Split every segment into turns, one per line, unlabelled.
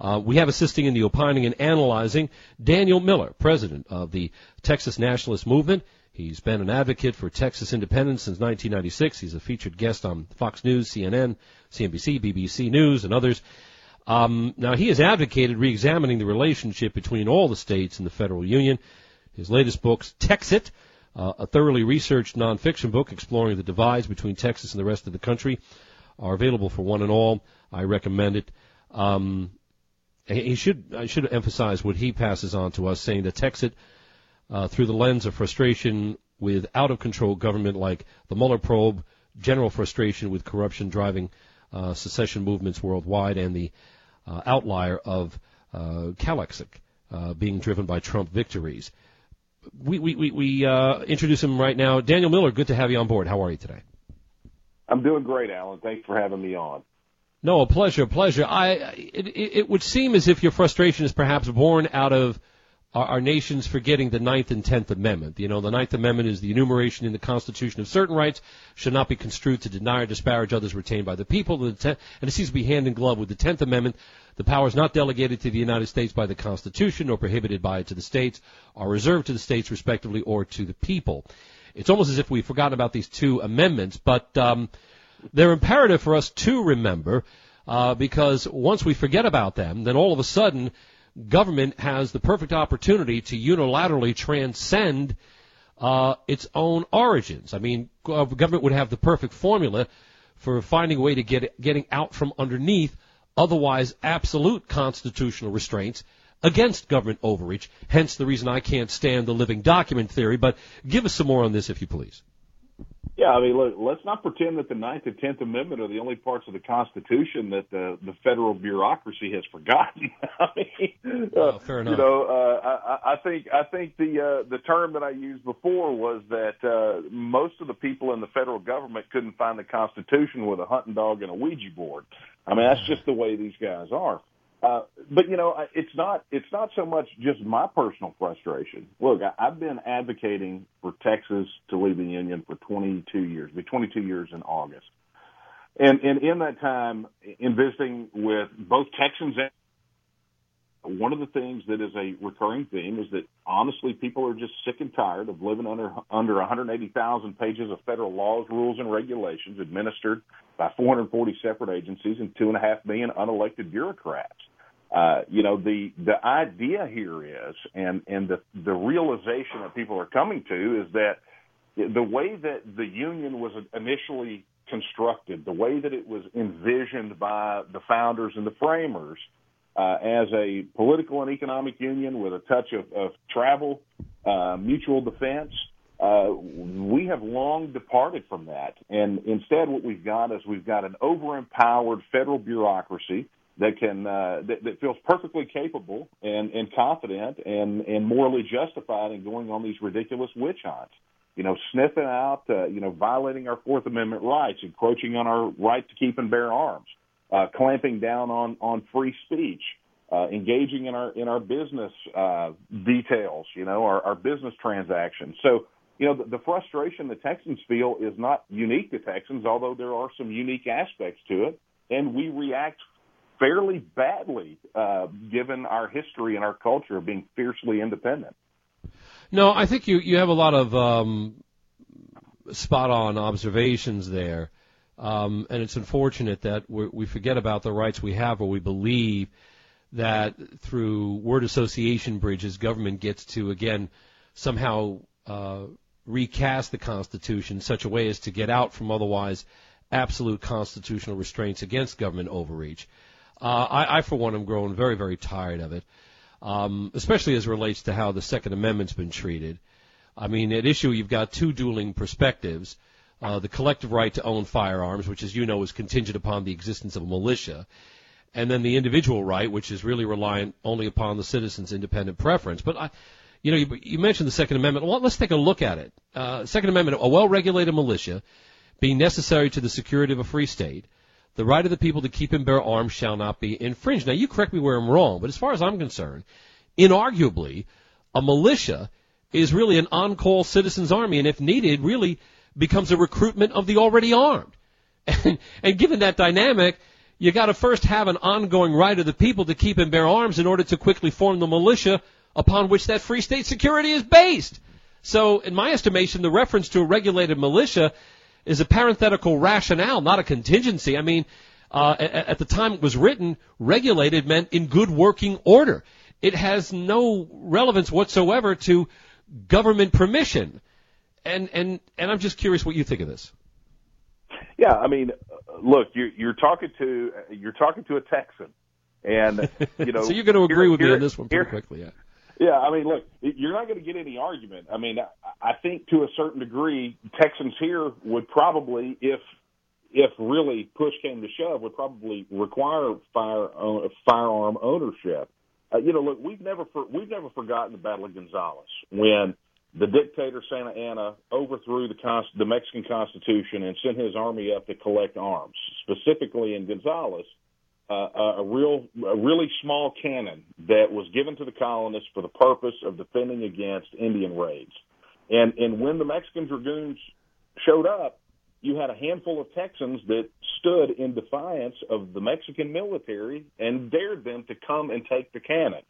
Uh, we have assisting in the opining and analyzing Daniel Miller, president of the Texas Nationalist Movement. He's been an advocate for Texas independence since 1996. He's a featured guest on Fox News, CNN, CNBC, BBC News, and others. Um, now, he has advocated reexamining the relationship between all the states in the federal union. His latest books, Texit, uh, a thoroughly researched nonfiction book exploring the divides between Texas and the rest of the country, are available for one and all. I recommend it. Um, he should I should emphasize what he passes on to us, saying that Texit, uh, through the lens of frustration with out of control government like the Mueller probe, general frustration with corruption driving uh, secession movements worldwide, and the uh, outlier of uh, uh, being driven by Trump victories. We we we, we uh, introduce him right now. Daniel Miller, good to have you on board. How are you today?
I'm doing great, Alan. Thanks for having me on.
No, a pleasure, pleasure. I it, it would seem as if your frustration is perhaps born out of our, our nation's forgetting the Ninth and Tenth Amendment. You know, the Ninth Amendment is the enumeration in the Constitution of certain rights should not be construed to deny or disparage others retained by the people. The ten, and it seems to be hand in glove with the Tenth Amendment. The powers not delegated to the United States by the Constitution or prohibited by it to the states are reserved to the states respectively or to the people. It's almost as if we've forgotten about these two amendments, but um, they're imperative for us to remember uh, because once we forget about them, then all of a sudden government has the perfect opportunity to unilaterally transcend uh, its own origins. I mean, government would have the perfect formula for finding a way to get getting out from underneath otherwise absolute constitutional restraints against government overreach. Hence the reason I can't stand the living document theory. But give us some more on this, if you please.
Yeah, I mean, look, let's not pretend that the Ninth and Tenth Amendment are the only parts of the Constitution that the the federal bureaucracy has forgotten. I
mean, oh, fair enough.
You know, uh, I, I think I think the uh, the term that I used before was that uh, most of the people in the federal government couldn't find the Constitution with a hunting dog and a Ouija board. I mean, that's just the way these guys are. Uh, but you know, it's not it's not so much just my personal frustration. Look, I, I've been advocating for Texas to leave the union for 22 years. Be 22 years in August, and and in that time, in visiting with both Texans and one of the things that is a recurring theme is that honestly, people are just sick and tired of living under under 180,000 pages of federal laws, rules, and regulations administered by 440 separate agencies and two and a half million unelected bureaucrats. Uh, you know, the the idea here is, and and the the realization that people are coming to is that the way that the union was initially constructed, the way that it was envisioned by the founders and the framers uh, as a political and economic union with a touch of, of travel, uh, mutual defense. Uh, we have long departed from that, and instead, what we've got is we've got an overempowered federal bureaucracy that can uh, that, that feels perfectly capable and, and confident and, and morally justified in going on these ridiculous witch hunts. You know, sniffing out, uh, you know, violating our Fourth Amendment rights, encroaching on our right to keep and bear arms, uh, clamping down on on free speech, uh, engaging in our in our business uh, details, you know, our, our business transactions. So, you know, the, the frustration the Texans feel is not unique to Texans, although there are some unique aspects to it, and we react fairly badly, uh, given our history and our culture of being fiercely independent.
No, I think you you have a lot of um, spot on observations there. Um, and it's unfortunate that we forget about the rights we have, or we believe that through word association bridges, government gets to again somehow uh, recast the Constitution in such a way as to get out from otherwise absolute constitutional restraints against government overreach. Uh, I, I, for one, am growing very, very tired of it, um, especially as it relates to how the Second Amendment's been treated. I mean, at issue, you've got two dueling perspectives. Uh, the collective right to own firearms, which, as you know, is contingent upon the existence of a militia, and then the individual right, which is really reliant only upon the citizen's independent preference. But I, you know, you, you mentioned the Second Amendment. Well, let's take a look at it. Uh, Second Amendment: a well-regulated militia being necessary to the security of a free state the right of the people to keep and bear arms shall not be infringed. Now, you correct me where I'm wrong, but as far as I'm concerned, inarguably, a militia is really an on-call citizens army, and if needed, really becomes a recruitment of the already armed. And, and given that dynamic, you got to first have an ongoing right of the people to keep and bear arms in order to quickly form the militia upon which that free state security is based. So, in my estimation, the reference to a regulated militia is a parenthetical rationale, not a contingency. I mean, uh, at, at the time it was written, regulated meant in good working order. It has no relevance whatsoever to government permission. And and and I'm just curious what you think of this.
Yeah, I mean, look, you're, you're talking to you're talking to a Texan, and you know.
so you're going to agree
here,
with
here,
me on this one pretty
here,
quickly, yeah.
Yeah, I mean, look, you're not going to get any argument. I mean, I think to a certain degree, Texans here would probably, if if really push came to shove, would probably require fire uh, firearm ownership. Uh, you know, look, we've never for, we've never forgotten the Battle of Gonzales when the dictator Santa Anna overthrew the Const- the Mexican Constitution and sent his army up to collect arms, specifically in Gonzales uh, a real, a really small cannon that was given to the colonists for the purpose of defending against Indian raids. And and when the Mexican dragoons showed up, you had a handful of Texans that stood in defiance of the Mexican military and dared them to come and take the cannon.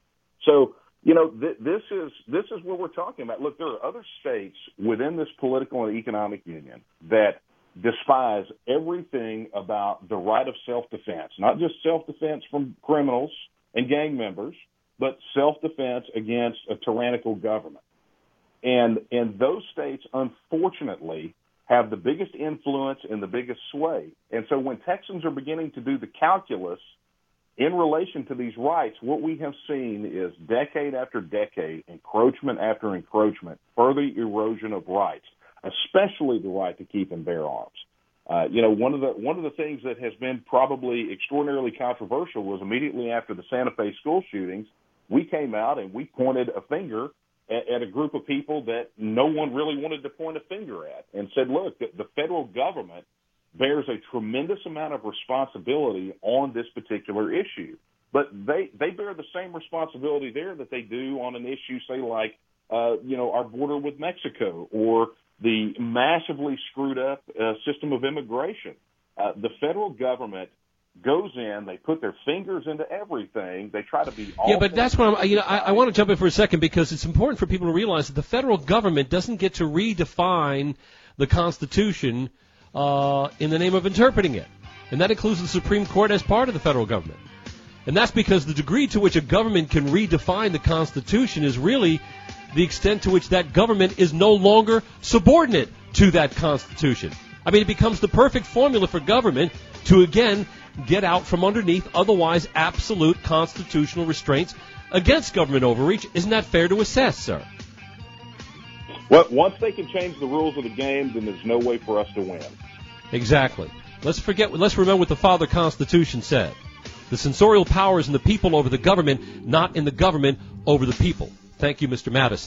So you know th- this is this is what we're talking about. Look, there are other states within this political and economic union that despise everything about the right of self-defense, not just self-defense from criminals and gang members, but self-defense against a tyrannical government. And and those states, unfortunately, have the biggest influence and the biggest sway. And so when Texans are beginning to do the calculus in relation to these rights, what we have seen is decade after decade, encroachment after encroachment, further erosion of rights especially the right to keep and bear arms. Uh, you know, one of the one of the things that has been probably extraordinarily controversial was immediately after the Santa Fe school shootings, we came out and we pointed a finger at, at a group of people that no one really wanted to point a finger at, and said, "Look, the, the federal government bears a tremendous amount of responsibility on this particular issue, but they they bear the same responsibility there that they do on an issue, say like." Uh, you know, our border with Mexico or the massively screwed up uh, system of immigration. Uh, the federal government goes in, they put their fingers into everything. They try to be
yeah, but that's what I'm. You know, I, I want to jump in for a second because it's important for people to realize that the federal government doesn't get to redefine the Constitution uh, in the name of interpreting it, and that includes the Supreme Court as part of the federal government. And that's because the degree to which a government can redefine the Constitution is really the extent to which that government is no longer subordinate to that Constitution. I mean, it becomes the perfect formula for government to again get out from underneath otherwise absolute constitutional restraints against government overreach. Isn't that fair to assess, sir?
Well, once they can change the rules of the game, then there's no way for us to win.
Exactly. Let's forget. Let's remember what the Father Constitution said: the censorial power is in the people over the government, not in the government over the people. Thank you, Mr. Madison.